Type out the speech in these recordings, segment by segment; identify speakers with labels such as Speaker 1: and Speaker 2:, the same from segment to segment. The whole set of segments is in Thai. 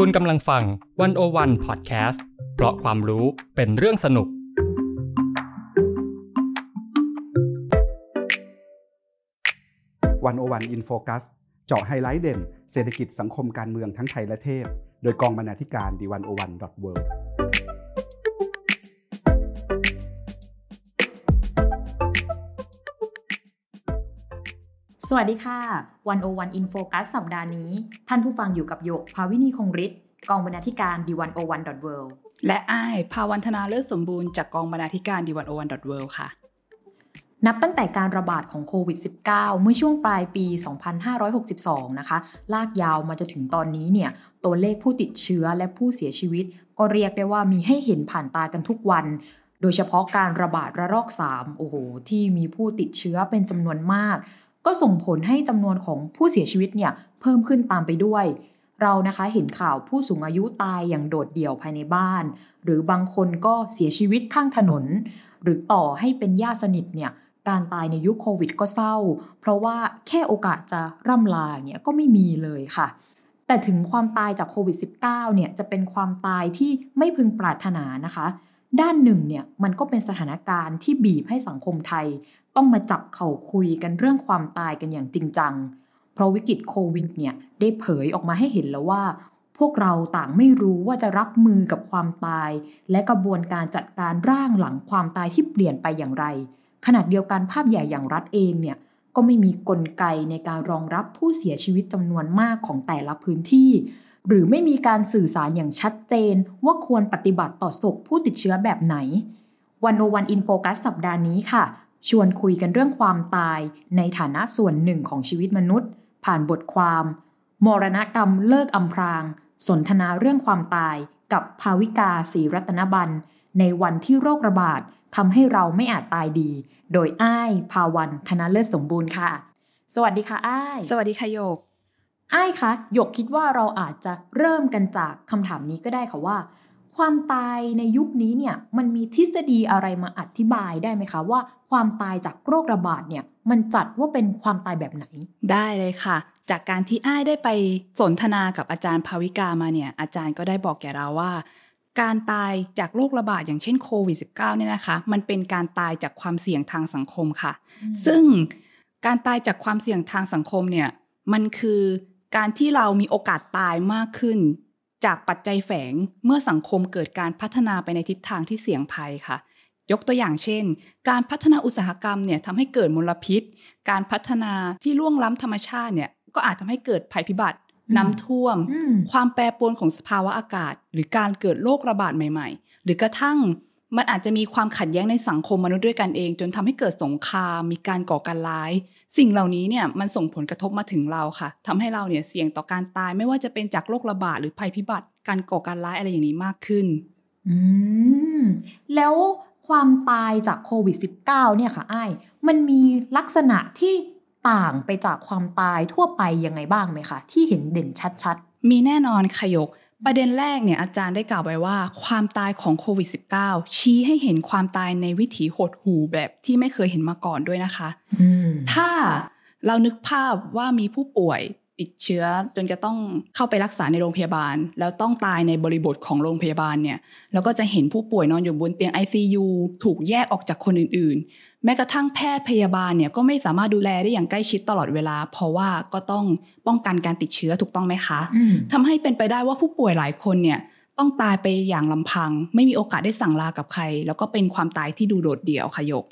Speaker 1: คุณกำลังฟังวันโอวันพอดแคสต์เพราะความรู้เป็นเรื่องสนุก
Speaker 2: 101 In Focus เจาะไฮไลท์เด่น เศรษฐกิจสังคมการเมืองทั้งไทยและเทศ โดยกองบรรณาธิการ The101.world
Speaker 3: สวัสดีค่ะ101 In Focus สัปดาห์นี้ ท่านผู้ฟังอยู่กับหยก ภาวินีคงฤทธิ์กองบรรณาธิการ The101.world
Speaker 4: และอ้าย ภาวันธนาเลิศสมบูรณ์จากกองบรรณาธิการ The101.world ค่ะ
Speaker 3: นับตั้งแต่การระบาดของโควิด -19 เมื่อช่วงปลายปี 2562 นะคะ ลากยาวมาจนถึงตอนนี้เนี่ย ตัวเลขผู้ติดเชื้อและผู้เสียชีวิต ก็เรียกได้ว่ามีให้เห็นผ่านตากันทุกวันโดยเฉพาะการระบาดระลอก 3 โอ้โห ที่มีผู้ติดเชื้อเป็นจำนวนมาก ก็ส่งผลให้จำนวนของผู้เสียชีวิตเนี่ยเพิ่มขึ้นตามไปด้วย เรานะคะเห็นข่าวผู้สูงอายุตายอย่างโดดเดี่ยวภายในบ้าน หรือบางคนก็เสียชีวิตข้างถนน หรือต่อให้เป็นญาติสนิทเนี่ยการตายในยุคโควิดก็เศร้า เพราะว่าแค่โอกาสจะร่ำลาเนี่ยก็ไม่มีเลยค่ะ แต่ถึงความตายจากโควิด -19 เนี่ยจะเป็นความตายที่ไม่พึงปรารถนานะคะ ด้านหนึ่งเนี่ยมันก็เป็นสถานการณ์ที่บีบให้สังคมไทย ต้องมาจับเข่าคุยกันเรื่องความตายกันอย่างจริงจัง เพราะวิกฤตโควิดเนี่ยได้เผยออกมาให้เห็นแล้วว่า พวกเราต่างไม่รู้ว่าจะรับมือกับความตาย และกระบวนการจัดการร่างหลังความตายที่เปลี่ยนไปอย่างไรขนาดเดียวกันภาพใหญ่อย่างรัฐเองเนี่ยก็ไม่มีกลไกในการรองรับผู้เสียชีวิตจำนวนมากของแต่ละพื้นที่ หรือไม่มีการสื่อสารอย่างชัดเจนว่าควรปฏิบัติต่อศพผู้ติดเชื้อแบบไหนวันโอวันอินโฟกัสสัปดาห์นี้ค่ะ ชวนคุยกันเรื่องความตายในฐานะส่วนหนึ่งของชีวิตมนุษย์ ผ่านบทความ มรณกรรมเลิกอำพราง สนทนาเรื่องความตายกับภาวิกาศรีรัตนบัน ในวันที่โรคระบาดทำให้เราไม่อาจตายดี โดยอ้าย ภาวันธนาเลิศสมบูรณ์ค่ะ สวัสดีค่ะอ้าย
Speaker 4: สวัสดีค่ะโยก
Speaker 3: อ้ายคะหยกคิดว่าเราอาจจะเริ่มกันจากคำถามนี้ก็ได้ค่ะว่า ความตายในยุคนี้เนี่ยมันมีทฤษฎีอะไรมาอธิบายได้ไหมคะว่า ความตายจากโรคระบาดเนี่ยมันจัดว่าเป็นความตายแบบไหน
Speaker 4: ได้เลยค่ะ จากการที่อ้ายได้ไปสนทนากับอาจารย์ภาวิกามาเนี่ยอาจารย์ก็ได้บอกแก่เราว่า การตายจากโรคระบาดอย่างเช่นโควิด -19 เนี่ยนะคะ มันเป็นการตายจากความเสี่ยงทางสังคมค่ะ ซึ่งการตายจากความเสี่ยงทางสังคมเนี่ยมันคือ การที่เรามีโอกาสตายมากขึ้น จากปัจจัยแฝงเมื่อสังคมเกิดการพัฒนาไปในทิศทางที่เสี่ยงภัยค่ะ ยกตัวอย่างเช่น การพัฒนาอุตสาหกรรมเนี่ยทำให้เกิดมลพิษ การพัฒนาที่ล่วงล้ำธรรมชาติเนี่ยก็อาจทำให้เกิดภัยพิบัติน้ำท่วม ความแปรปรวนของสภาวะอากาศ หรือการเกิดโรคระบาดใหม่ ๆ หรือกระทั่ง มันอาจจะมีความขัดแย้งในสังคมมนุษย์ด้วยกันเอง จนทำให้เกิดสงครามมีการก่อการร้าย สิ่งเหล่านี้เนี่ยมันส่งผลกระทบมาถึงเราค่ะทำให้เราเนี่ยเสี่ยงต่อการตายไม่ว่าจะเป็นจากโรคระบาดหรือภัยพิบัติ การก่อการร้ายอะไรอย่างนี้มากขึ้น
Speaker 3: อืมแล้วความตายจากโควิด -19 เนี่ยค่ะไอ้มันมีลักษณะที่ต่างไปจากความตายทั่วไปยังไงบ้างไหมคะที่เห็นเด่นชัด
Speaker 4: ๆ มีแน่นอนขยก ประเด็นแรกเนี่ยอาจารย์ได้กล่าวไว้ว่า ความตายของโควิด -19 ชี้ให้เห็นความตายในวิถีหดหูแบบที่ไม่เคยเห็นมาก่อนด้วยนะคะถ้าเรานึกภาพว่ามีผู้ป่วย ติดเชื้อจนจะต้องเข้าไปรักษาในโรงพยาบาล แล้วต้องตายในบริบทของโรงพยาบาลเนี่ยเราก็จะเห็นผู้ป่วยนอนอยู่บนเตียง ICU ถูกแยกออกจากคนอื่น ๆ แม้กระทั่งแพทย์พยาบาลเนี่ยก็ไม่สามารถดูแลได้อย่างใกล้ชิดตลอดเวลา เพราะว่าก็ต้องป้องกันการติดเชื้อถูกต้องไหมคะทำให้เป็นไปได้ว่าผู้ป่วยหลายคนเนี่ยต้องตายไปอย่างลำพัง ไม่มีโอกาสได้สั่งลากับใคร แล้วก็เป็นความตายที่ดูโดดเดี่ยวขยก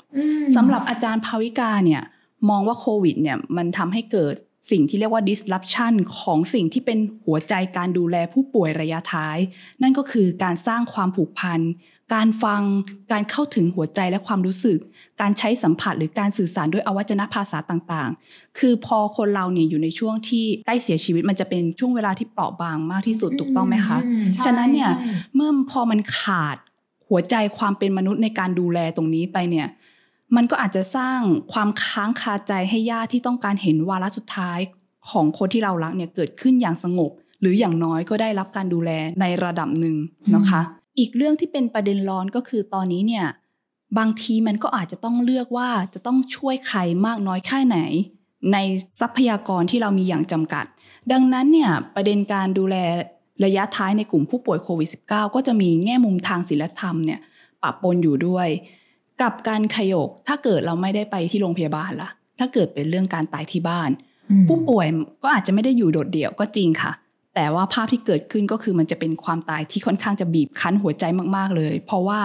Speaker 4: สำหรับอาจารย์ภาวิกาเนี่ยมองว่าโควิดเนี่ยมันทำให้เกิด สิ่งที่เรียกว่า disruption ของสิ่งที่เป็นหัวใจการดูแลผู้ป่วยระยะท้าย นั่นก็คือการสร้างความผูกพัน การฟัง การเข้าถึงหัวใจและความรู้สึก การใช้สัมผัสหรือการสื่อสารด้วยอวัจนภาษาต่างๆ คือพอคนเราเนี่ยอยู่ในช่วงที่ใกล้เสียชีวิตมันจะเป็นช่วงเวลาที่เปราะบางมากที่สุดถูกต้องไหมคะ ฉะนั้นเนี่ยเมื่อพอมันขาดหัวใจความเป็นมนุษย์ในการดูแลตรงนี้ไปเนี่ย มันก็อาจจะสร้างความค้างคาใจให้ญาติที่ต้องการเห็นวาระสุดท้ายของคนที่เรารักเนี่ยเกิดขึ้นอย่างสงบ หรืออย่างน้อยก็ได้รับการดูแลในระดับหนึ่งนะคะ อีกเรื่องที่เป็นประเด็นร้อนก็คือตอนนี้เนี่ยบางทีมันก็อาจจะต้องเลือกว่าจะต้องช่วยใครมากน้อยแค่ไหน ในทรัพยากรที่เรามีอย่างจำกัด ดังนั้นเนี่ยประเด็นการดูแลระยะท้ายในกลุ่มผู้ป่วยโควิด -19 ก็จะมีแง่มุมทางศีลธรรมเนี่ยปะปนอยู่ด้วย กับการขยกถ้าเกิดเราไม่ได้ไปที่โรงพยาบาลล่ะ ถ้าเกิดเป็นเรื่องการตายที่บ้าน ผู้ป่วยก็อาจจะไม่ได้อยู่โดดเดี่ยวก็จริงค่ะ แต่ว่าภาพที่เกิดขึ้นก็คือมันจะเป็นความตายที่ค่อนข้างจะบีบคั้นหัวใจมาก ๆเลย เพราะว่า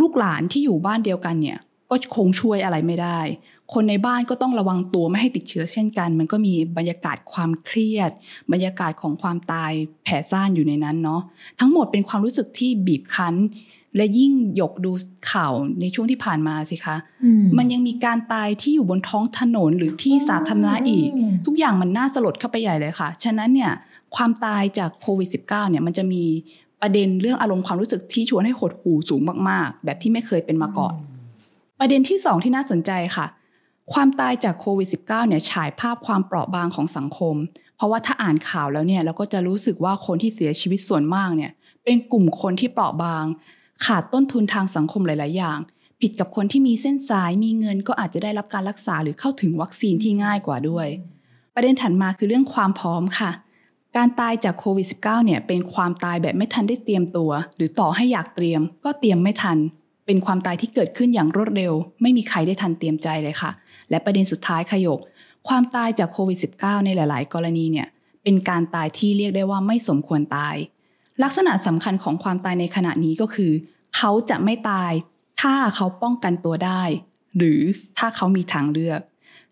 Speaker 4: ลูกหลานที่อยู่บ้านเดียวกันเนี่ย ก็คงช่วยอะไรไม่ได้ คนในบ้านก็ต้องระวังตัวไม่ให้ติดเชื้อเช่นกัน มันก็มีบรรยากาศความเครียด บรรยากาศของความตายแผ่ซ่านอยู่ในนั้นเนาะทั้งหมดเป็นความรู้สึกที่บีบคั้น และยิ่งหยกดูข่าวในช่วงที่ผ่านมาสิคะมันยังมีการตายที่อยู่บนท้องถนนหรือที่สาธารณะอีก ทุกอย่างมันน่าสลดเข้าไปใหญ่เลยค่ะ ฉะนั้นเนี่ยความตายจากโควิด -19 เนี่ยมันจะมีประเด็นเรื่องอารมณ์ความรู้สึกที่ชวนให้หดหู่สูงมากๆ แบบที่ไม่เคยเป็นมาก่อน ประเด็นที่สองที่น่าสนใจค่ะ ความตายจากโควิด -19 เนี่ยฉายภาพความเปราะบางของสังคม เพราะว่าถ้าอ่านข่าวแล้วเนี่ยเราก็จะรู้สึกว่าคนที่เสียชีวิตส่วนมากเนี่ยเป็นกลุ่มคนที่เปราะบาง ขาดต้นทุนทางสังคมหลาย ๆ อย่าง ผิดกับคนที่มีเส้นสายมีเงินก็อาจจะได้รับการรักษาหรือเข้าถึงวัคซีนที่ง่ายกว่าด้วย ประเด็นถัดมาคือเรื่องความพร้อมค่ะ การตายจากโควิด -19 เนี่ยเป็นความตายแบบไม่ทันได้เตรียมตัว หรือต่อให้อยากเตรียม ก็เตรียมไม่ทัน เป็นความตายที่เกิดขึ้นอย่างรวดเร็ว ไม่มีใครได้ทันเตรียมใจเลยค่ะ และประเด็นสุดท้ายขยก ความตายจากโควิด -19 ในหลาย ๆ กรณีเนี่ยเป็นการตายที่เรียกได้ว่าไม่สมควรตาย ลักษณะสำคัญของความตายในขณะนี้ก็คือ เขาจะไม่ตาย ถ้าเขาป้องกันตัวได้ หรือถ้าเขามีทางเลือก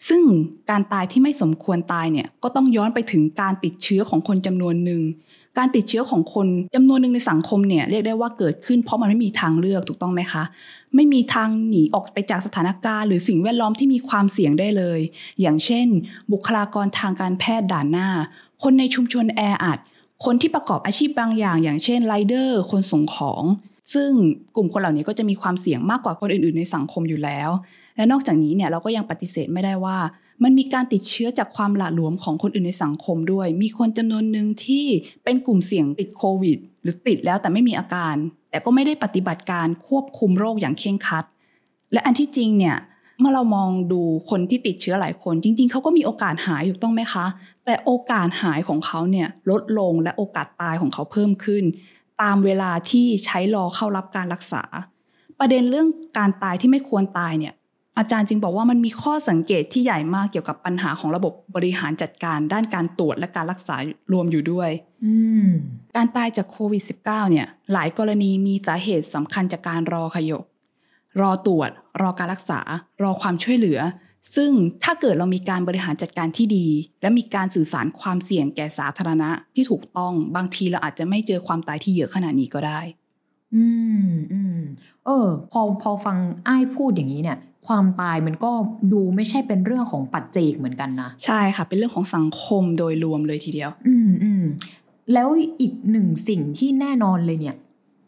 Speaker 4: ซึ่งการตายที่ไม่สมควรตายเนี่ยก็ต้องย้อนไปถึงการติดเชื้อของคนจำนวนหนึ่ง การติดเชื้อของคนจำนวนหนึ่งในสังคมเนี่ยเรียกได้ว่าเกิดขึ้นเพราะมันไม่มีทางเลือกถูกต้องไหมคะ ไม่มีทางหนีออกไปจากสถานการณ์ หรือสิ่งแวดล้อมที่มีความเสี่ยงได้เลย อย่างเช่น บุคลากรทางการแพทย์ด่านหน้า คนในชุมชนแออัด คนที่ประกอบอาชีพบางอย่าง อย่างเช่นไรเดอร์ คนส่งของ ซึ่งกลุ่มคนเหล่านี้ก็จะมีความเสี่ยงมากกว่าคนอื่น ๆ ในสังคมอยู่แล้ว และนอกจากนี้เนี่ยเราก็ยังปฏิเสธไม่ได้ว่า มันมีการติดเชื้อจากความหละหลวมของคนอื่นในสังคมด้วย มีคนจำนวนหนึ่งที่เป็นกลุ่มเสี่ยงติดโควิด หรือติดแล้วแต่ไม่มีอาการ แต่ก็ไม่ได้ปฏิบัติการควบคุมโรคอย่างเคร่งครัด และอันที่จริงเนี่ยเมื่อเรามองดูคนที่ติดเชื้อหลายคน จริง ๆเขาก็มีโอกาสหายอยู่ต้องไหมคะ แต่โอกาสหายของเขาเนี่ยลดลงและโอกาสตายของเขาเพิ่มขึ้น ตามเวลาที่ใช้รอเข้ารับการรักษา ประเด็นเรื่องการตายที่ไม่ควรตายเนี่ย อาจารย์จึงบอกว่ามันมีข้อสังเกตที่ใหญ่มากเกี่ยวกับปัญหาของระบบบริหารจัดการ ด้านการตรวจและการรักษารวมอยู่ด้วยการตายจากโควิด -19 เนี่ย หลายกรณีมีสาเหตุสำคัญจากการรอขยก รอตรวจ รอการรักษา รอความช่วยเหลือ ซึ่งถ้าเกิดเรามีการบริหารจัดการที่ดี และมีการสื่อสารความเสี่ยงแก่สาธารณะที่ถูกต้องบางทีเราอาจจะไม่เจอความตายที่เยอะขนาดนี้ก็ได้
Speaker 3: อืมอืมเออ พอพอฟังไอ้พูดอย่างนี้เนี่ย ความตายมันก็ดูไม่ใช่เป็นเรื่องของปัจเจกเหมือนกันนะ
Speaker 4: ใช่ค่ะ เป็นเรื่องของสังคมโดยรวมเลยทีเดียว
Speaker 3: อืมอืมแล้วอีกหนึ่งสิ่งที่แน่นอนเลยเนี่ย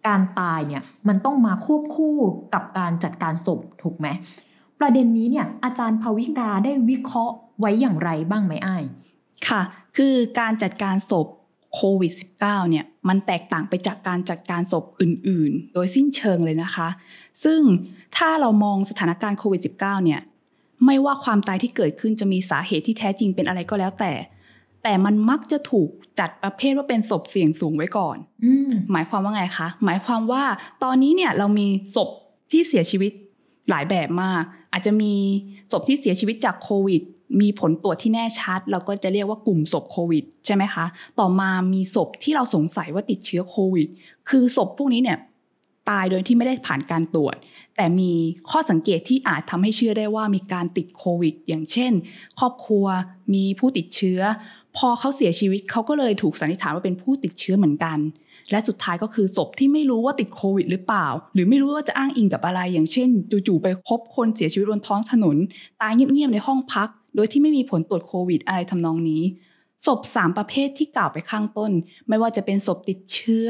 Speaker 3: การตายเนี่ยมันต้องมาควบคู่กับการจัดการศพถูกไหมประเด็นนี้เนี่ยอาจารย์ภวิกาได้วิเคราะห์ไว้อย่างไรบ้างไหมอ้าย
Speaker 4: ค่ะ คือการจัดการศพ โควิด -19 เนี่ยมันแตกต่างไปจากการจัดการศพอื่นๆ โดยสิ้นเชิงเลยนะคะ ซึ่งถ้าเรามองสถานการณ์โควิด -19 เนี่ยไม่ว่าความตายที่เกิดขึ้นจะมีสาเหตุที่แท้จริงเป็นอะไรก็แล้วแต่ แต่มันมักจะถูกจัดประเภทว่าเป็นศพเสี่ยงสูงไว้ก่อนหมายความว่าไงคะ หมายความว่าตอนนี้เนี่ยเรามีศพที่เสียชีวิตหลายแบบมาก อาจจะมีศพที่เสียชีวิตจากโควิด มีผลตรวจที่แน่ชัด เราก็จะเรียกว่ากลุ่มศพโควิดใช่ไหมคะ ต่อมามีศพที่เราสงสัยว่าติดเชื้อโควิด คือศพพวกนี้เนี่ยตายโดยที่ไม่ได้ผ่านการตรวจ แต่มีข้อสังเกตที่อาจทำให้เชื่อได้ว่ามีการติดโควิด อย่างเช่น ครอบครัวมีผู้ติดเชื้อ พอเขาเสียชีวิตเขาก็เลยถูกสันนิษฐานว่าเป็นผู้ติดเชื้อเหมือนกัน และสุดท้ายก็คือศพที่ไม่รู้ว่าติดโควิดหรือเปล่า หรือไม่รู้ว่าจะอ้างอิงกับอะไร อย่างเช่น จู่ๆไปพบคนเสียชีวิตบนท้องถนน ตายเงียบๆในห้องพัก โดยที่ไม่มีผลตรวจโควิดอะไรทำนองนี้ศพสามประเภทที่กล่าวไปข้างต้น ไม่ว่าจะเป็นศพติดเชื้อ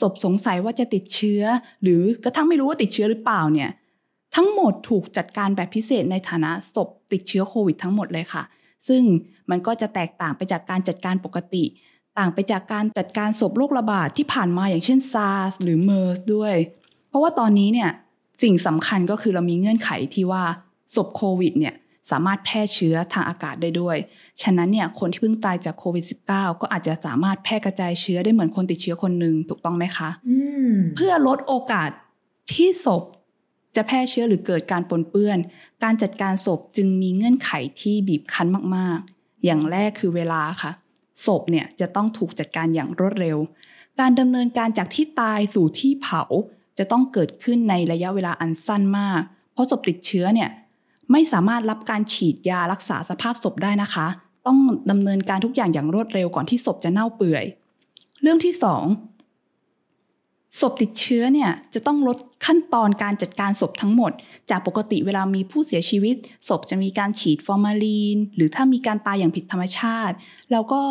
Speaker 4: ศพสงสัยว่าจะติดเชื้อ หรือกระทั่งไม่รู้ว่าติดเชื้อหรือเปล่าเนี่ยทั้งหมดถูกจัดการแบบพิเศษในฐานะศพติดเชื้อโควิดทั้งหมดเลยค่ะ ซึ่งมันก็จะแตกต่างไปจากการจัดการปกติ ต่างไปจากการจัดการศพโรคระบาดที่ผ่านมาอย่างเช่นซาร์สหรือเมอร์สด้วย เพราะว่าตอนนี้เนี่ยสิ่งสำคัญก็คือเรามีเงื่อนไขที่ว่าศพโควิดเนี่ย สามารถแพร่เชื้อทางอากาศได้ด้วย ฉะนั้นเนี่ยคนที่เพิ่งตายจากโควิด -19 ก็อาจจะสามารถแพร่กระจายเชื้อได้เหมือนคนติดเชื้อคนหนึ่งถูกต้องไหมคะเพื่อลดโอกาสที่ศพจะแพร่เชื้อหรือเกิดการปนเปื้อน การจัดการศพจึงมีเงื่อนไขที่บีบคั้นมาก ๆ อย่างแรกคือเวลาค่ะ ศพเนี่ยจะต้องถูกจัดการอย่างรวดเร็ว การดำเนินการจากที่ตายสู่ที่เผาจะต้องเกิดขึ้นในระยะเวลาอันสั้นมาก เพราะศพติดเชื้อเนี่ย ไม่สามารถรับการฉีดยารักษาสภาพศพได้นะคะ ต้องดำเนินการทุกอย่างอย่างรวดเร็วก่อนที่ศพจะเน่าเปื่อย เรื่องที่สองศพติดเชื้อเนี่ยจะต้องลดขั้นตอนการจัดการศพทั้งหมด จากปกติเวลามีผู้เสียชีวิต ศพจะมีการฉีดฟอร์มาลีน หรือถ้ามีการตายอย่างผิดธรรมชาติ แล้วก็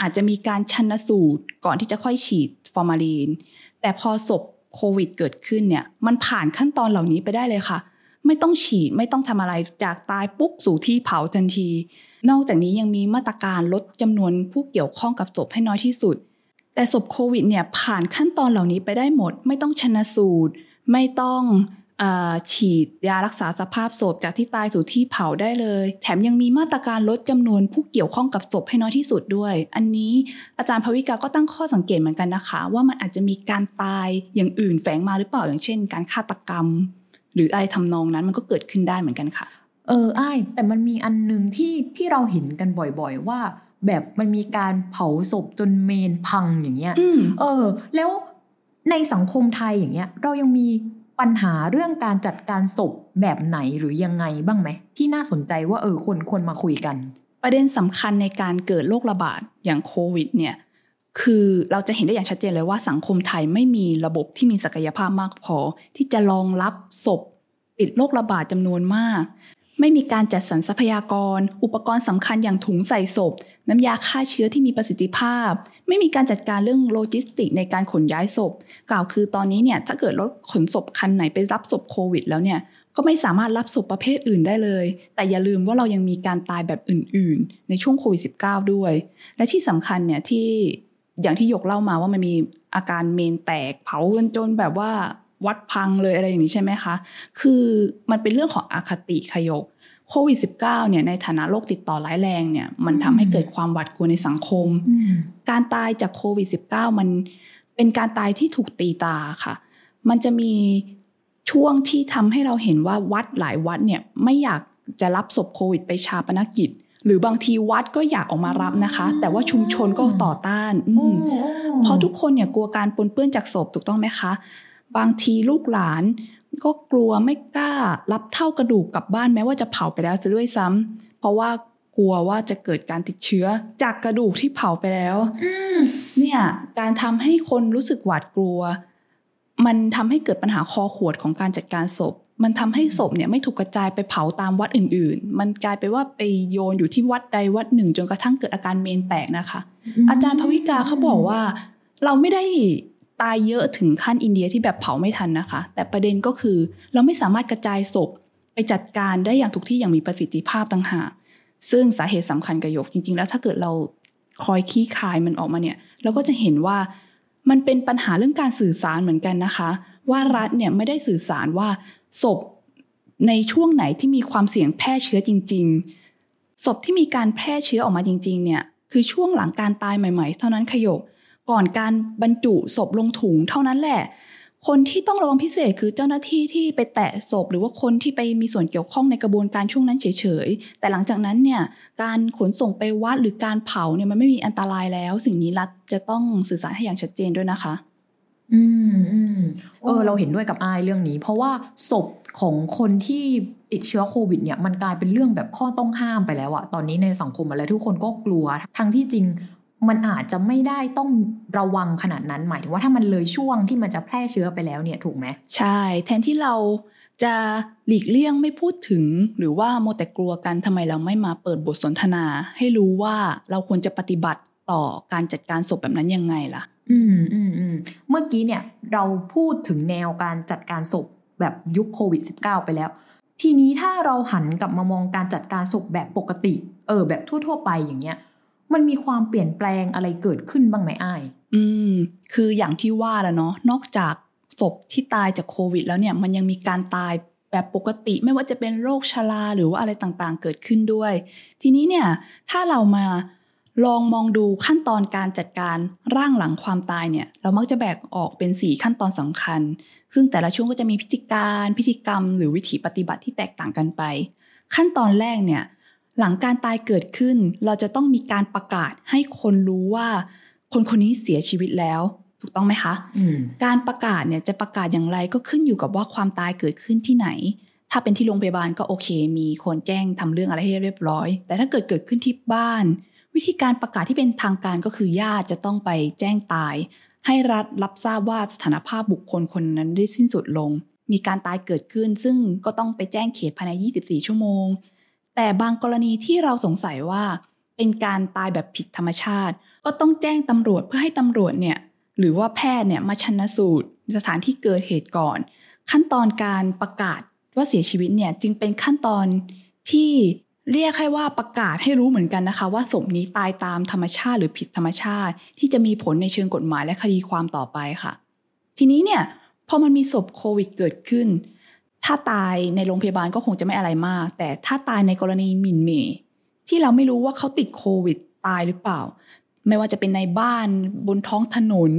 Speaker 4: อาจจะมีการชันสูตรก่อนที่จะค่อยฉีดฟอร์มาลีน แต่พอศพโควิดเกิดขึ้นเนี่ยมันผ่านขั้นตอนเหล่านี้ไปได้เลยค่ะ ไม่ต้องฉีดไม่ต้องทำอะไรจากตายปุ๊บสู่ที่เผาทันที นอกจากนี้ยังมีมาตรการลดจำนวนผู้เกี่ยวข้องกับศพให้น้อยที่สุด แต่ศพโควิดเนี่ยผ่านขั้นตอนเหล่านี้ไปได้หมด ไม่ต้องชนะสูตร ไม่ต้องอฉีดยารักษาสภาพศพจากที่ตายสู่ที่เผาได้เลย แถมยังมีมาตรการลดจำนวนผู้เกี่ยวข้องกับศพให้น้อยที่สุดด้วย อันนี้อาจารย์ภวิกาก็ตั้งข้อสังเกตเหมือนกันนะคะ ว่ามันอาจจะมีการตายอย่างอื่นแฝงมาหรือเปล่าอย่างเช่น การฆาตกรรม หรืออะไรทำนองนั้นมันก็เกิดขึ้นได้เหมือนกันค่ะ
Speaker 3: เออไอ้แต่มันมีอันหนึ่งที่ที่เราเห็นกันบ่อยๆ ว่า แบบมันมีการเผาศพจนเมนพังอย่างเงี้ยเออ แล้วในสังคมไทยอย่างเงี้ย เรายังมีปัญหาเรื่องการจัดการศพแบบไหนหรือยังไงบ้างไหม ที่น่าสนใจว่าเออคนคนมาคุยกัน
Speaker 4: ประเด็นสำคัญในการเกิดโรคระบาดอย่างโควิดเนี่ย คือเราจะเห็นได้อย่างชัดเจนเลยว่าสังคมไทยไม่มีระบบที่มีศักยภาพมากพอ ที่จะรองรับศพ ติดโรคระบาดจำนวนมาก ไม่มีการจัดสรรทรัพยากร อุปกรณ์สำคัญอย่างถุงใส่ศพ น้ำยาฆ่าเชื้อที่มีประสิทธิภาพ ไม่มีการจัดการเรื่องโลจิสติกในการขนย้ายศพ กล่าวคือตอนนี้เนี่ยถ้าเกิดรถขนศพคันไหนไปรับศพโควิด แล้วเนี่ยก็ไม่สามารถรับศพประเภทอื่นได้เลย แต่อย่าลืมว่าเรายังมีการตายแบบอื่น ๆ ในช่วงโควิด -19 ด้วย และที่สำคัญเนี่ยที่ อย่างที่ยกเล่ามาว่ามันมีอาการเมนแตกเผากันจนแบบว่าวัดพังเลยอะไรอย่างนี้ใช่ไหมคะ คือมันเป็นเรื่องของอคติขยกโควิด -19 เนี่ยในฐานะโรคติดต่อร้ายแรงเนี่ยมันทำให้เกิดความหวาดกลัวในสังคม การตายจากโควิด -19 มันเป็นการตายที่ถูกตีตาค่ะ มันจะมีช่วงที่ทำให้เราเห็นว่าวัดหลายวัดเนี่ยไม่อยากจะรับศพโควิดไปชาปนกิจ หรือบางทีวัดก็อยากออกมารับนะคะ แต่ว่าชุมชนก็ต่อต้านอเพราะทุกคนเนี่ยกลัวการปนเปื้อนจากศพถูกต้องไหมคะ บางทีลูกหลานก็กลัวไม่กล้ารับเท่ากระดูกกลับบ้านแม้ว่าจะเผาไปแล้วจะด้วยซ้ำเพราะว่ากลัวว่าจะเกิดการติดเชื้อจากกระดูกที่เผาไปแล้วเนี่ยการทำให้คนรู้สึกหวาดกลัว มันทำให้เกิดปัญหาคอขวดของการจัดการศพ มันทำให้ศพเนี่ยไม่ถูกกระจายไปเผาตามวัดอื่นๆ มันกลายไปว่าไปโยนอยู่ที่วัดใดวัดหนึ่ง จนกระทั่งเกิดอาการเมนแตกนะคะ อาจารย์พวิกาเขาบอกว่า เราไม่ได้ตายเยอะถึงขั้นอินเดียที่แบบเผาไม่ทันนะคะ แต่ประเด็นก็คือเราไม่สามารถกระจายศพไปจัดการได้อย่างถูกที่อย่างมีประสิทธิภาพต่างหากซึ่งสาเหตุสำคัญกับยกจริง ๆ แล้วถ้าเกิดเราคอยขี้คายมันออกมาเนี่ย เราก็จะเห็นว่ามันเป็นปัญหาเรื่องการสื่อสารเหมือนกันนะคะ ว่ารัฐเนี่ยไม่ได้สื่อสารว่า ศพในช่วงไหนที่มีความเสี่ยงแพร่เชื้อจริง ๆ ศพที่มีการแพร่เชื้อออกมาจริง ๆ เนี่ย คือช่วงหลังการตายใหม่ ๆ เท่านั้นขยก ก่อนการบรรจุศพลงถุงเท่านั้นแหละ คนที่ต้องระวังพิเศษคือเจ้าหน้าที่ที่ไปแตะศพ หรือว่าคนที่ไปมีส่วนเกี่ยวข้องในกระบวนการช่วงนั้นเฉย ๆ แต่หลังจากนั้นเนี่ย การขนส่งไปวัดหรือการเผาเนี่ยมันไม่มีอันตรายแล้ว สิ่งนี้รัฐจะต้องสื่อสารให้อย่างชัดเจนด้วยนะคะ
Speaker 3: อืมอืมเออเราเห็นด้วยกับอายเรื่องนี้ เพราะว่าศพของคนที่ติดเชื้อโควิดเนี่ยมันกลายเป็นเรื่องแบบข้อต้องห้ามไปแล้วอะตอนนี้ในสังคมอะไรทุกคนก็กลัว ทั้งที่จริงมันอาจจะไม่ได้ต้องระวังขนาดนั้นหมายถึงว่าถ้ามันเลยช่วงที่มันจะแพร่เชื้อไปแล้วเนี่ยถูกไหม
Speaker 4: ใช่ แทนที่เราจะหลีกเลี่ยงไม่พูดถึง หรือว่าโมแต่กลัวกันทำไมเราไม่มาเปิดบทสนทนา ให้รู้ว่าเราควรจะปฏิบัติต่อการจัดการศพแบบนั้นยังไงล่ะ
Speaker 3: อืมอืมอืมเมื่อกี้เนี่ยเราพูดถึงแนวการจัดการศพแบบยุคโควิด -19 ไปแล้ว ทีนี้ถ้าเราหันกลับมามองการจัดการศพแบบปกติ เออ แบบทั่วๆไปอย่างเงี้ย มันมีความเปลี่ยนแปลงอะไรเกิดขึ้นบ้างไหมอ้าย
Speaker 4: อืม คืออย่างที่ว่าแล้วเนาะนอกจากศพที่ตายจากโควิด แล้วเนี่ยมันยังมีการตายแบบปกติไม่ว่าจะเป็นโรคชราหรือว่าอะไรต่างๆ เกิดขึ้นด้วย ทีนี้เนี่ยถ้าเรามา ลองมองดูขั้นตอนการจัดการร่างหลังความตายเนี่ย เรามักจะแบ่งออกเป็น 4 ขั้นตอนสำคัญ ซึ่งแต่ละช่วงก็จะมีพิธีการพิธีกรรม หรือวิถีปฏิบัติที่แตกต่างกันไป ขั้นตอนแรกเนี่ย หลังการตายเกิดขึ้น เราจะต้องมีการประกาศให้คนรู้ว่า คนคนนี้เสียชีวิตแล้ว ถูกต้องไหมคะการประกาศเนี่ยจะประกาศอย่างไรก็ขึ้นอยู่กับว่าความตายเกิดขึ้นที่ไหนถ้าเป็นที่โรงพยาบาลก็โอเค มีคนแจ้งทำเรื่องอะไรให้เรียบร้อย แต่ถ้าเกิดเกิดขึ้นที่บ้าน วิธีการประกาศที่เป็นทางการก็คือญาติจะต้องไปแจ้งตาย ให้รัฐรับทราบว่าสถานภาพบุคคลคนนั้นได้สิ้นสุดลง มีการตายเกิดขึ้น ซึ่งก็ต้องไปแจ้งเขตภายใน 24 ชั่วโมง แต่บางกรณีที่เราสงสัยว่า เป็นการตายแบบผิดธรรมชาติ ก็ต้องแจ้งตำรวจเพื่อให้ตำรวจเนี่ยหรือว่าแพทย์เนี่ยมาชันสูตรสถานที่เกิดเหตุก่อน ขั้นตอนการประกาศว่าเสียชีวิตเนี่ยจึงเป็นขั้นตอนที่ เรียกให้ว่าประกาศให้รู้เหมือนกันนะคะ ว่าศพนี้ตายตามธรรมชาติหรือผิดธรรมชาติ ที่จะมีผลในเชิงกฎหมายและคดีความต่อไปค่ะ ทีนี้เนี่ยพอมันมีศพโควิดเกิดขึ้น ถ้าตายในโรงพยาบาลก็คงจะไม่อะไรมาก แต่ถ้าตายในกรณีหมิ่นเมย์ที่เราไม่รู้ว่าเขาติดโควิดตายหรือเปล่า ไม่ว่าจะเป็นในบ้านบนท้องถนน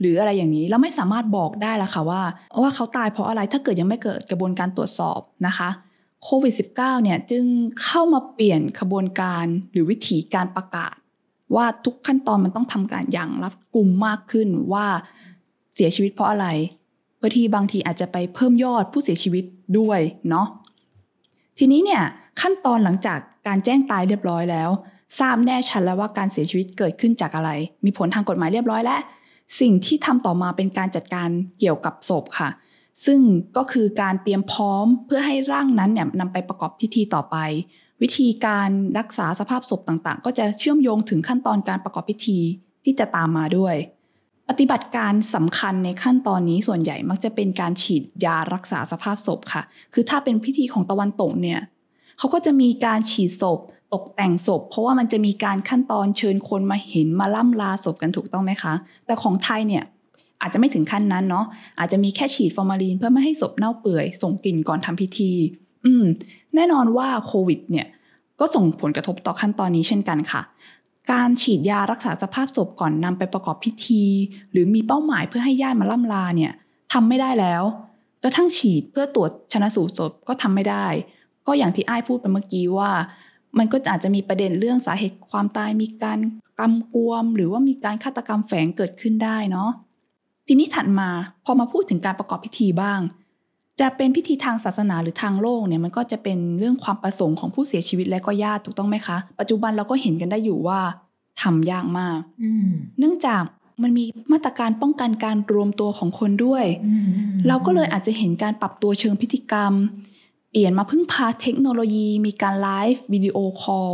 Speaker 4: หรืออะไรอย่างนี้เราไม่สามารถบอกได้ละค่ะว่าว่าเขาตายเพราะอะไรถ้าเกิดยังไม่เกิดกระบวนการตรวจสอบนะคะ โควิด -19 เนี่ยจึงเข้ามาเปลี่ยนขบวนการหรือวิธีการประกาศ ว่าทุกขั้นตอนมันต้องทำการอย่างรัดกุมมากขึ้นว่าเสียชีวิตเพราะอะไรบางทีบางทีอาจจะไปเพิ่มยอดผู้เสียชีวิตด้วยเนาะทีนี้เนี่ยขั้นตอนหลังจากการแจ้งตายเรียบร้อยแล้ว ทราบแน่ชัดแล้วว่าการเสียชีวิตเกิดขึ้นจากอะไร มีผลทางกฎหมายเรียบร้อยแล้ว สิ่งที่ทำต่อมาเป็นการจัดการเกี่ยวกับศพค่ะ ซึ่งก็คือการเตรียมพร้อมเพื่อให้ร่างนั้นเนี่ยนำไปประกอบพิธีต่อไป วิธีการรักษาสภาพศพต่างๆ ก็จะเชื่อมโยงถึงขั้นตอนการประกอบพิธีที่จะตามมาด้วย ปฏิบัติการสำคัญในขั้นตอนนี้ส่วนใหญ่มักจะเป็นการฉีดยารักษาสภาพศพค่ะ คือถ้าเป็นพิธีของตะวันตกเนี่ยเขาก็จะมีการฉีดศพ ตกแต่งศพ เพราะว่ามันจะมีการขั้นตอนเชิญคนมาเห็นมาล่ำลาศพกันถูกต้องไหมคะ แต่ของไทยเนี่ย อาจจะไม่ถึงขั้นนั้นเนาะอาจจะมีแค่ฉีดฟอร์มาลีนเพื่อไม่ให้ศพเน่าเปื่อย ส่งกลิ่นก่อนทำพิธี อืม แน่นอนว่าโควิด เนี่ย ก็ส่งผลกระทบต่อขั้นตอนนี้เช่นกันค่ะ การฉีดยารักษาสภาพศพก่อนนำไปประกอบพิธี หรือมีเป้าหมายเพื่อให้ญาติมาล่ำลาเนี่ยทำไม่ได้แล้ว กระทั่งฉีดเพื่อตรวจชนะสูตรศพก็ทำไม่ได้ ก็อย่างที่ไอ้พูดไปเมื่อกี้ว่า มันก็อาจจะมีประเด็นเรื่องสาเหตุความตายมีการกำกวม หรือว่ามีการฆาตกรรมแฝงเกิดขึ้นได้เนาะ ทีนี้ถัดมาพอมาพูดถึงการประกอบพิธีบ้าง จะเป็นพิธีทางศาสนาหรือทางโลกเนี่ยมันก็จะเป็นเรื่องความประสงค์ของผู้เสียชีวิตและก็ญาติถูกต้องไหมคะ ปัจจุบันเราก็เห็นกันได้อยู่ว่าทำยากมากเนื่องจากมันมีมาตรการป้องกันการรวมตัวของคนด้วย เราก็เลยอาจจะเห็นการปรับตัวเชิงพิธีกรรม เปลี่ยนมาพึ่งพาเทคโนโลยี มีการไลฟ์วิดีโอคอล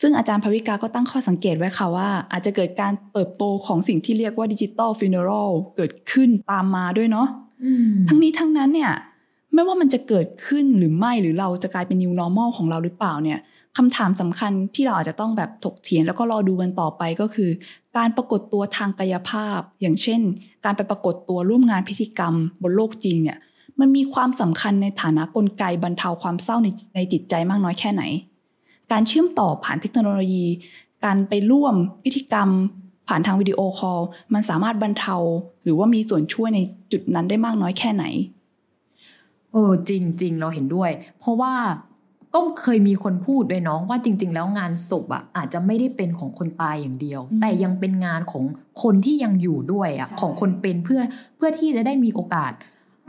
Speaker 4: ซึ่งอาจารย์ภวิกาก็ตั้งข้อสังเกตไว้ค่ะว่า อาจจะเกิดการเติบโตของสิ่งที่เรียกว่า digital funeralเกิดขึ้นตามมาด้วยเนาะทั้งนี้ทั้งนั้นเนี่ย ไม่ว่ามันจะเกิดขึ้นหรือไม่หรือเราจะกลายเป็น new normal ของเราหรือเปล่าเนี่ยคำถามสำคัญที่เราอาจจะต้องแบบถกเถียงแล้วก็รอดูกันต่อไปก็คือ การปรากฏตัวทางกายภาพ อย่างเช่น การไปปรากฏตัวร่วมงานพิธีกรรม บนโลกจริงเนี่ย มันมีความสำคัญในฐานะกลไกบรรเทาความเศร้าในในจิตใจมากน้อยแค่ไหน การเชื่อมต่อผ่านเทคโนโลยี การไปร่วมพิธีกรรม ผ่านทางวิดีโอคอลมันสามารถบรรเทา หรือว่ามีส่วนช่วยในจุดนั้นได้มากน้อยแค่ไหน
Speaker 3: เออจริงจริงเราเห็นด้วย เพราะว่าก็เคยมีคนพูดด้วยเนาะว่าจริง ๆ แล้วงานศพอะอาจจะไม่ได้เป็นของคนตายอย่างเดียว แต่ยังเป็นงานของคนที่ยังอยู่ด้วยอะของคนเป็นเพื่อเพื่อที่จะได้มีโอกาส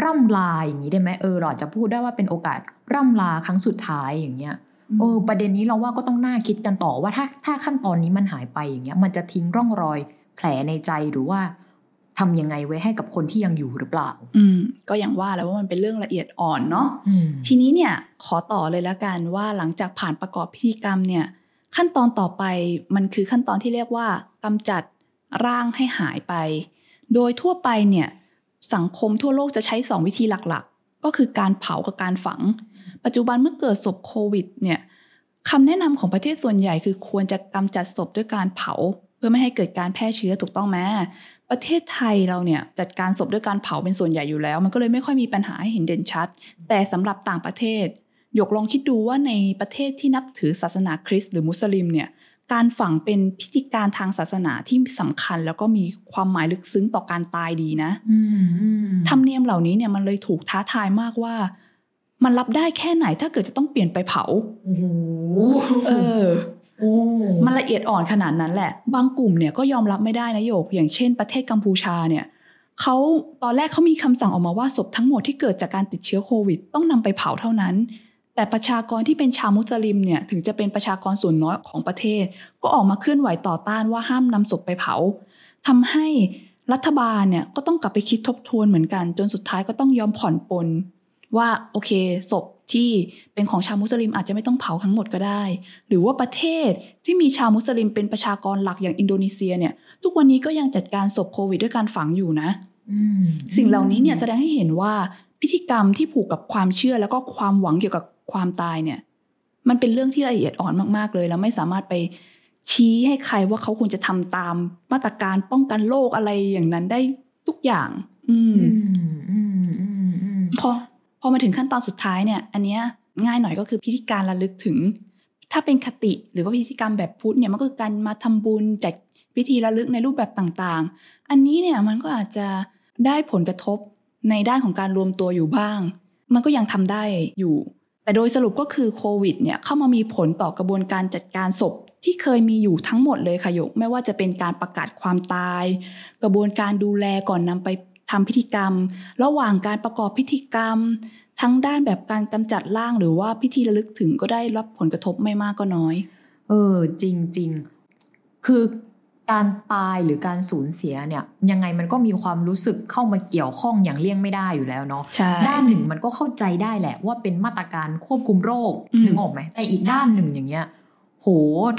Speaker 3: ร่ำลาอย่างนี้ได้ไหมเออเราจะพูดได้ว่าเป็นโอกาสร่ำลาครั้งสุดท้ายอย่างเงี้ย เออประเด็นนี้เราว่าก็ต้องน่าคิดกันต่อว่าถ้าถ้าขั้นตอนนี้มันหายไปอย่างเงี้ย มันจะทิ้งร่องรอยแผลในใจหรือว่าทำยังไงไว้ให้กับคนที่ยังอยู่หรือเปล่า
Speaker 4: อืม ก็อย่างว่าแล้วว่ามันเป็นเรื่องละเอียดอ่อนเนาะทีนี้เนี่ย ขอต่อเลยละกันว่าหลังจากผ่านประกอบพิธีกรรมเนี่ย ขั้นตอนต่อไปมันคือขั้นตอนที่เรียกว่ากำจัดร่างให้หายไป โดยทั่วไปเนี่ย สังคมทั่วโลกจะใช้สองวิธีหลักๆ ก็คือการเผากับการฝัง ปัจจุบันเมื่อเกิดศพโควิดเนี่ยคำแนะนำของประเทศส่วนใหญ่คือควรจะกำจัดศพด้วยการเผา เพื่อไม่ให้เกิดการแพร่เชื้อถูกต้องไหมประเทศไทยเราเนี่ยจัดการศพด้วยการเผาเป็นส่วนใหญ่อยู่แล้ว มันก็เลยไม่ค่อยมีปัญหาให้เห็นเด่นชัด แต่สำหรับต่างประเทศยกลองคิดดูว่าในประเทศที่นับถือศาสนาคริสต์หรือมุสลิมเนี่ยการฝังเป็นพิธีการทางศาสนาที่สำคัญ แล้วก็มีความหมายลึกซึ้งต่อการตายดีนะธรรมเนียมเหล่านี้เนี่ยมันเลยถูกท้าทายมากว่า มันรับได้แค่ไหนถ้าเกิดจะต้องเปลี่ยนไปเผา
Speaker 3: โอ้โห
Speaker 4: เออมันละเอียดอ่อนขนาดนั้นแหละ บางกลุ่มเนี่ยก็ยอมรับไม่ได้นะโยก อย่างเช่นประเทศกัมพูชาเนี่ยเขาตอนแรกเขามีคำสั่งออกมาว่าศพทั้งหมดที่เกิดจากการติดเชื้อโควิด ต้องนำไปเผาเท่านั้น แต่ประชากรที่เป็นชาวมุสลิมเนี่ยถึงจะเป็นประชากรส่วนน้อยของประเทศ ก็ออกมาเคลื่อนไหวต่อต้านว่าห้ามนำศพไปเผาทำให้รัฐบาลเนี่ยก็ต้องกลับไปคิดทบทวนเหมือนกัน จนสุดท้ายก็ต้องยอมผ่อนปลน ว่าโอเคศพที่เป็นของชาวมุสลิมอาจจะไม่ต้องเผาทั้งหมดก็ได้ หรือว่าประเทศที่มีชาวมุสลิมเป็นประชากรหลักอย่างอินโดนีเซียเนี่ย ทุกวันนี้ก็ยังจัดการศพโควิดด้วยการฝังอยู่นะสิ่งเหล่านี้เนี่ยแสดงให้เห็นว่าพิธีกรรมที่ผูกกับความเชื่อแล้วก็ความหวังเกี่ยวกับความตายเนี่ย มันเป็นเรื่องที่ละเอียดอ่อนมากๆเลยแล้วไม่สามารถไปชี้ให้ใครว่าเขาควรจะทำตามมาตรการป้องกันโรคอะไรอย่างนั้นได้ทุกอย่าง อืมพอ พอมาถึงขั้นตอนสุดท้ายเนี่ย อันเนี้ยง่ายหน่อยก็คือพิธีการระลึกถึง ถ้าเป็นคติหรือว่าพิธีกรรมแบบพุทธเนี่ยมันก็คือการมาทำบุญจัดพิธีระลึกในรูปแบบต่างๆ อันนี้เนี่ยมันก็อาจจะได้ผลกระทบในด้านของการรวมตัวอยู่บ้าง มันก็ยังทำได้อยู่ แต่โดยสรุปก็คือโควิดเนี่ยเข้ามามีผลต่อกระบวนการจัดการศพที่เคยมีอยู่ทั้งหมดเลยค่ะยก ไม่ว่าจะเป็นการประกาศความตาย กระบวนการดูแลก่อนนำไป ทำพิธีกรรม ระหว่างการประกอบพิธีกรรม ทั้งด้านแบบการกำจัดร่างหรือว่าพิธีระลึกถึงก็ได้รับผลกระทบไม่มากก็น้อย
Speaker 3: เออ จริงจริงคือการตายหรือการสูญเสียเนี่ย ยังไงมันก็มีความรู้สึกเข้ามาเกี่ยวข้องอย่างเลี่ยงไม่ได้อยู่แล้วเนาะด้านหนึ่งมันก็เข้าใจได้แหละ ว่าเป็นมาตรการควบคุมโรคนึกออกไหมแต่อีกด้านหนึ่งอย่างเงี้ย โห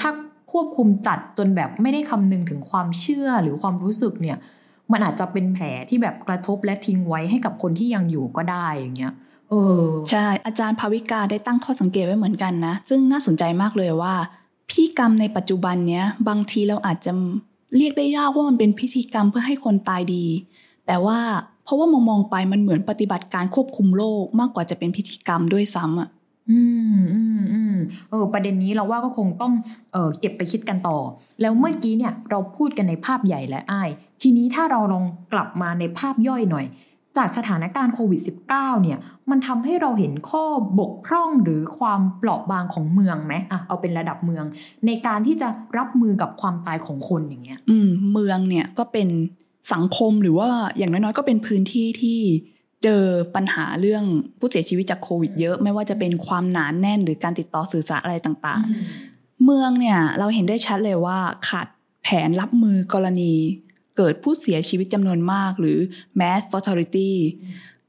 Speaker 3: ถ้าควบคุมจัดจนแบบไม่ได้คำนึงถึงความเชื่อหรือความรู้สึกเนี่ย มันอาจจะเป็นแผลที่แบบกระทบและทิ้งไว้ให้กับคนที่ยังอยู่ก็ได้อย่างเงี้ยเออ
Speaker 4: ใช่อาจารย์ภาวิกาได้ตั้งข้อสังเกตไว้เหมือนกันนะ ซึ่งน่าสนใจมากเลยว่า พิธีกรรมในปัจจุบันเนี้ยบางทีเราอาจจะเรียกได้ยากว่ามันเป็นพิธีกรรมเพื่อให้คนตายดี แต่ว่าเพราะว่ามองมองไปมันเหมือนปฏิบัติการควบคุมโรคมากกว่าจะเป็นพิธีกรรมด้วยซ้ำอะ
Speaker 3: อืมอืมอืมเออประเด็นนี้เราว่าก็คงต้องเออเก็บไปคิดกันต่อ แล้วเมื่อกี้เนี่ยเราพูดกันในภาพใหญ่และอ้ายทีนี้ถ้าเราลองกลับมาในภาพย่อยหน่อย จากสถานการณ์โควิด -19 เนี่ย มันทำให้เราเห็นข้อบกพร่องหรือความเปราะบางของเมืองไหมอะเอาเป็นระดับเมือง ในการที่จะรับมือกับความตายของคนอย่างเงี้ย
Speaker 4: อืม เมืองเนี่ยก็เป็นสังคมหรือว่าอย่างน้อยๆก็เป็นพื้นที่ที่ เจอปัญหาเรื่องผู้เสียชีวิตจากโควิดเยอะ ไม่ว่าจะเป็นความหนานแน่นหรือการติดต่อสื่อสารอะไรต่างๆ เมืองเนี่ยเราเห็นได้ชัดเลยว่าขาดแผนรับมือกรณี เกิดผู้เสียชีวิตจำนวนมากหรือ mass fatality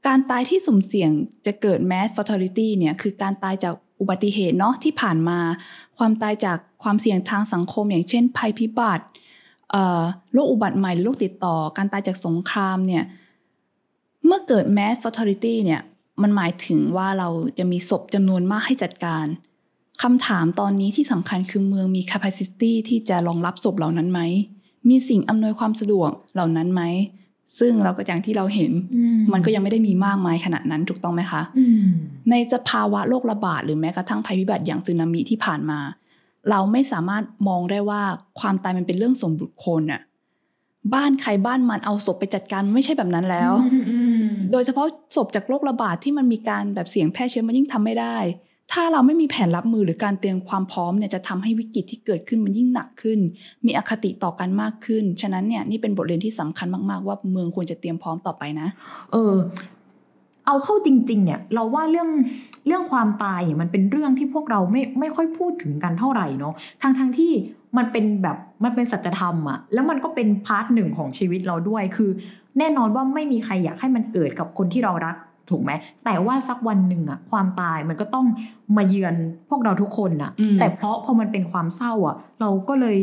Speaker 4: การตายที่สุ่มเสี่ยงจะเกิด mass fatality เนี่ยคือการตายจากอุบัติเหตุเนาะที่ผ่านมา ความตายจากความเสี่ยงทางสังคม อย่างเช่น ภัยพิบัติโรคอุบัติใหม่หรือโรคติดต่อ การตายจากสงครามเนี่ย เมื่อเกิด mass fatality เนี่ยมันหมายถึงว่าเราจะมีศพจำนวนมากให้จัดการคำถามตอนนี้ที่สำคัญคือเมืองมี capacity ที่จะรองรับศพเหล่านั้นไหม มีสิ่งอำนวยความสะดวกเหล่านั้นไหม ซึ่งเราก็อย่างที่เราเห็น มันก็ยังไม่ได้มีมากมายขนาดนั้นถูกต้องไหมคะในสภาวะโรคระบาดหรือแม้กระทั่งภัยพิบัติอย่างสึนามิที่ผ่านมา เราไม่สามารถมองได้ว่าความตายมันเป็นเรื่องส่วนบุคคลอะ บ้านใครบ้านมันเอาศพไปจัดการไม่ใช่แบบนั้นแล้ว โดยเฉพาะศพจากโรคระบาดที่มันมีการแบบเสี่ยงแพร่เชื้อมันยิ่งทำไม่ได้ ถ้าเราไม่มีแผนรับมือหรือการเตรียมความพร้อมเนี่ยจะทำให้วิกฤตที่เกิดขึ้นมันยิ่งหนักขึ้น มีอคติต่อกันมากขึ้น ฉะนั้นเนี่ยนี่เป็นบทเรียนที่สำคัญมากๆ ว่าเมืองควรจะเตรียมพร้อมต่อไปนะ
Speaker 3: เออ เอาเข้าจริง ๆ เนี่ย เราว่าเรื่องเรื่องความตายเนี่ยมันเป็นเรื่องที่พวกเราไม่ไม่ค่อยพูดถึงกันเท่าไหร่เนาะทั้งทั้งที่ มันเป็นแบบมันเป็นสัจธรรมอะแล้วมันก็เป็นพาร์ทหนึ่งของชีวิตเราด้วย คือแน่นอนว่าไม่มีใครอยากให้มันเกิดกับคนที่เรารักถูกไหมแต่ว่าสักวันหนึ่งอะความตายมันก็ต้องมาเยือนพวกเราทุกคนอะแต่เพราะพอมันเป็นความเศร้าอะเราก็เลย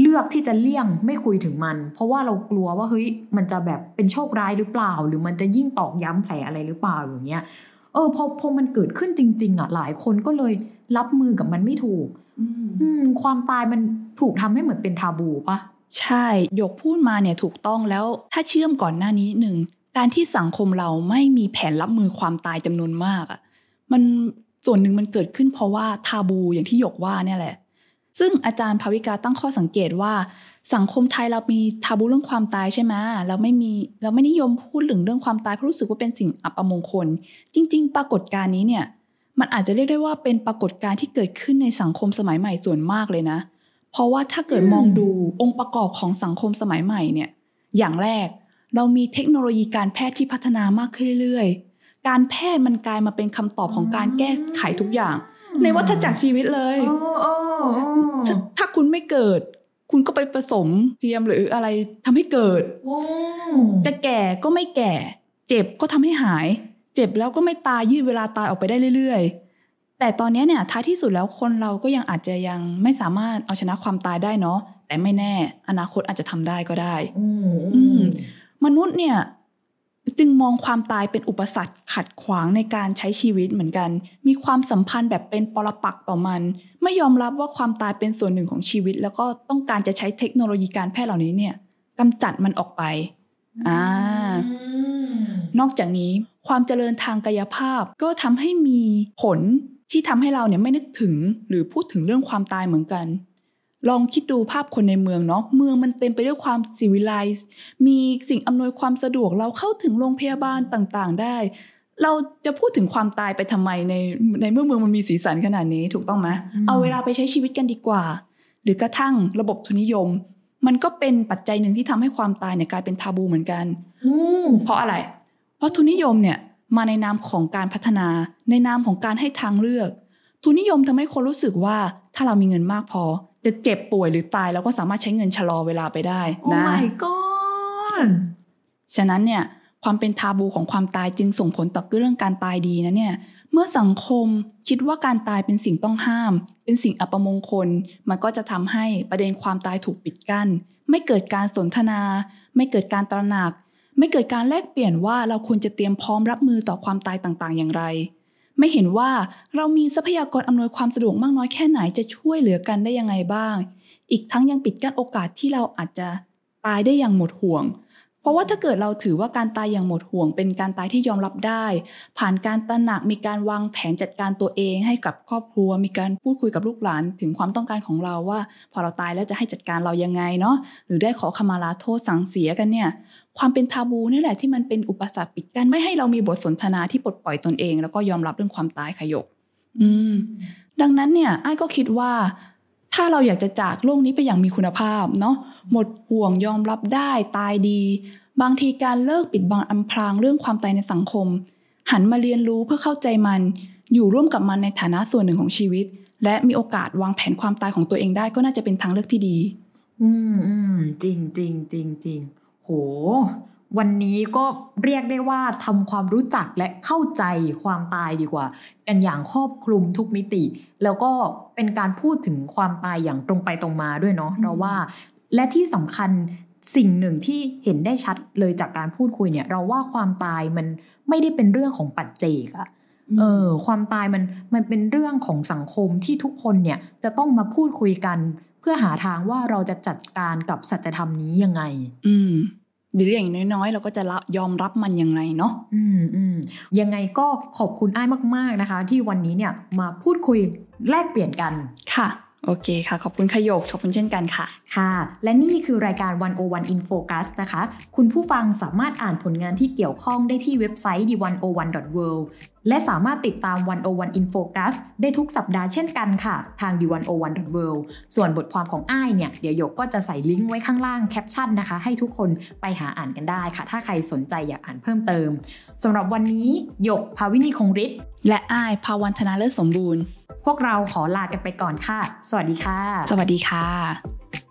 Speaker 3: เลือกที่จะเลี่ยงไม่คุยถึงมัน เพราะว่าเรากลัวว่าเฮ้ยมันจะแบบเป็นโชคร้ายหรือเปล่า หรือมันจะยิ่งตอกย้ำแผลอะไรหรือเปล่าอย่างเงี้ยเออพอพอมันเกิดขึ้นจริง ๆอะหลายคนก็เลย รับมือกับมันไม่ถูก อืมความตายมันถูกทำให้เหมือนเป็นทาบูปะ
Speaker 4: ใช่ยกพูดมาเนี่ยถูกต้องแล้วถ้าเชื่อมก่อนหน้านี้หนึ่งการที่สังคมเราไม่มีแผนรับมือความตายจำนวนมากอะ่ะมันส่วนหนึ่งมันเกิดขึ้นเพราะว่าทาบูอย่างที่หยกว่าเนี่ยแหละ ซึ่งอาจารย์ภาวิกาตั้งข้อสังเกตว่า สังคมไทยเรามีทาบูเรื่องความตายใช่ไหมเราไม่มีเราไม่นิยมพูดถึงเรื่องความตายเพราะรู้สึกว่าเป็นสิ่งอัปมงคล จริง ๆ ปรากฏการณ์นี้เนี่ย มันอาจจะเรียกได้ว่าเป็นปรากฏการณ์ที่เกิดขึ้นในสังคมสมัยใหม่ส่วนมากเลยนะ เพราะว่าถ้าเกิดมองดูองค์ประกอบของสังคมสมัยใหม่เนี่ย อย่างแรกเรามีเทคโนโลยีการแพทย์ที่พัฒนามากขึ้นเรื่อยๆ การแพทย์มันกลายมาเป็นคำตอบของการแก้ไขทุกอย่าง ในวัฏจักรชีวิตเลยถถ้าคุณไม่เกิด คุณก็ไปผสมเทียมหรืออะไรทำให้เกิด จะแก่ก็ไม่แก่ เจ็บก็ทำให้หาย เจ็บแล้วก็ไม่ตายยืดเวลาตายออกไปได้เรื่อย ๆ แต่ตอนนี้เนี่ยท้ายที่สุดแล้วคนเราก็ยังอาจจะยังไม่สามารถเอาชนะความตายได้เนาะแต่ไม่แน่ อนาคตอาจจะทำได้ก็ได้ อืมมนุษย์เนี่ย จึงมองความตายเป็นอุปสรรคขัดขวางในการใช้ชีวิตเหมือนกัน มีความสัมพันธ์แบบเป็นปรปักต่อมัน ไม่ยอมรับว่าความตายเป็นส่วนหนึ่งของชีวิต แล้วก็ต้องการจะใช้เทคโนโลยีการแพทย์เหล่านี้เนี่ยกำจัดมันออกไป อ่า นอกจากนี้ ความเจริญทางกายภาพก็ทำให้มีผลที่ทำให้เราเนี่ยไม่นึกถึงหรือพูดถึงเรื่องความตายเหมือนกัน ลองคิดดูภาพคนในเมืองเนาะเมืองมันเต็มไปด้วยความสิวิไลซ์มีสิ่งอำนวยความสะดวกเราเข้าถึงโรงพยาบาลต่างๆ ได้ เราจะพูดถึงความตายไปทำไมในในเมื่อเมืองมันมีสีสันขนาดนี้ถูกต้องไหมเอาเวลาไปใช้ชีวิตกันดีกว่า หรือกระทั่งระบบทุนนิยมมันก็เป็นปัจจัยหนึ่งที่ทำให้ความตายเนี่ยกลายเป็นทาบูเหมือนกัน เพราะอะไร เพราะทุนนิยมเนี่ยมาในนามของการพัฒนา ในนามของการให้ทางเลือก ทุนนิยมทำให้คนรู้สึกว่าถ้าเรามีเงินมากพอ จะเจ็บป่วยหรือตายเราก็สามารถใช้เงินชะลอเวลาไปได้นะ
Speaker 3: Oh my god
Speaker 4: ฉะนั้นเนี่ยความเป็นทาบูของความตายจึงส่งผลต่อเรื่องการตายดีนะเนี่ย เมื่อสังคมคิดว่าการตายเป็นสิ่งต้องห้าม เป็นสิ่งอัปมงคล มันก็จะทำให้ประเด็นความตายถูกปิดกัน้น ไม่เกิดการสนทนา ไม่เกิดการตระหนัก ไม่เกิดการแลกเปลี่ยนว่าเราควรจะเตรียมพร้อมรับมือต่อความตายต่างๆ อย่างไร ไม่เห็นว่าเรามีทรัพยากรอำนวยความสะดวกมากน้อยแค่ไหนจะช่วยเหลือกันได้ยังไงบ้าง อีกทั้งยังปิดกั้นโอกาสที่เราอาจจะตายได้อย่างหมดห่วง ราะว่าถ้าเกิดเราถือว่าการตายอย่างหมดห่วง เป็นการตายที่ยอมรับได้ ผ่านการตระหนักมีการวางแผนจัดการตัวเองให้กับครอบครัว มีการพูดคุยกับลูกหลาน ถึงความต้องการของเราว่า พอเราตายแล้วจะให้จัดการเรายังไงเนาะหรือได้ขอขมาลาโทษสังเสียกันเนี่ยความเป็นทาบูนี่แหละที่มันเป็นอุปสรรคปิดกั้นไม่ให้เรามีบทสนทนาที่ปลดปล่อยตนเอง แล้วก็ยอมรับเรื่องความตายขยก อืม ดังนั้นเนี่ยไอ้ก็คิดว่า ถ้าเราอยากจะจากโลกนี้ไปอย่างมีคุณภาพเนาะหมดห่วงยอมรับได้ตายดี บางทีการเลิกปิดบังอำพรางเรื่องความตายในสังคม หันมาเรียนรู้เพื่อเข้าใจมัน อยู่ร่วมกับมันในฐานะส่วนหนึ่งของชีวิต และมีโอกาสวางแผนความตายของตัวเองได้ก็น่าจะเป็นทางเลือกที่ดี
Speaker 3: อืมอืมจริงจริงจริงจริงโห วันนี้ก็เรียกได้ว่าทำความรู้จักและเข้าใจความตายดีกว่า กันอย่างครอบคลุมทุกมิติ แล้วก็เป็นการพูดถึงความตายอย่างตรงไปตรงมาด้วยเนาะเราว่า และที่สำคัญสิ่งหนึ่งที่เห็นได้ชัดเลยจากการพูดคุยเนี่ย เราว่าความตายมันไม่ได้เป็นเรื่องของปัจเจกอะเออความตายมันมันเป็นเรื่องของสังคมที่ทุกคนเนี่ยจะต้องมาพูดคุยกัน เพื่อหาทางว่าเราจะจัดการกับสัจธรรมนี้ยังไง
Speaker 4: อืม หรืออย่างน้อยๆ เราก็จะยอมรับมันยังไงเนาะ
Speaker 3: อืมอืมยังไงก็ขอบคุณอ้ายมาก ๆนะคะ ที่วันนี้เนี่ยมาพูดคุยแลกเปลี่ยนกัน
Speaker 4: ค่ะ โอเคค่ะ ขอบคุณขยกขอบคุณเช่นกันค่ะ
Speaker 3: ค่ะ และนี่คือรายการ 101 in focus นะคะ คุณผู้ฟังสามารถอ่านผลงานที่เกี่ยวข้องได้ที่เว็บไซต์ d101.world และสามารถติดตาม 101 in focus ได้ทุกสัปดาห์เช่นกันค่ะ ทาง d101.world ส่วนบทความของอ้ายเนี่ย เดี๋ยวหยกก็จะใส่ลิงก์ไว้ข้างล่างแคปชั่นนะคะ ให้ทุกคนไปหาอ่านกันได้ค่ะ ถ้าใครสนใจอยากอ่านเพิ่มเติมสำหรับวันนี้หยกภาวินีคงฤทธิ์
Speaker 4: และอ้ายภาวันธนาเลิศสมบูรณ์
Speaker 3: พวกเราขอลากันไปก่อนค่ะ สวัสดีค่ะ
Speaker 4: สวัสดีค่ะ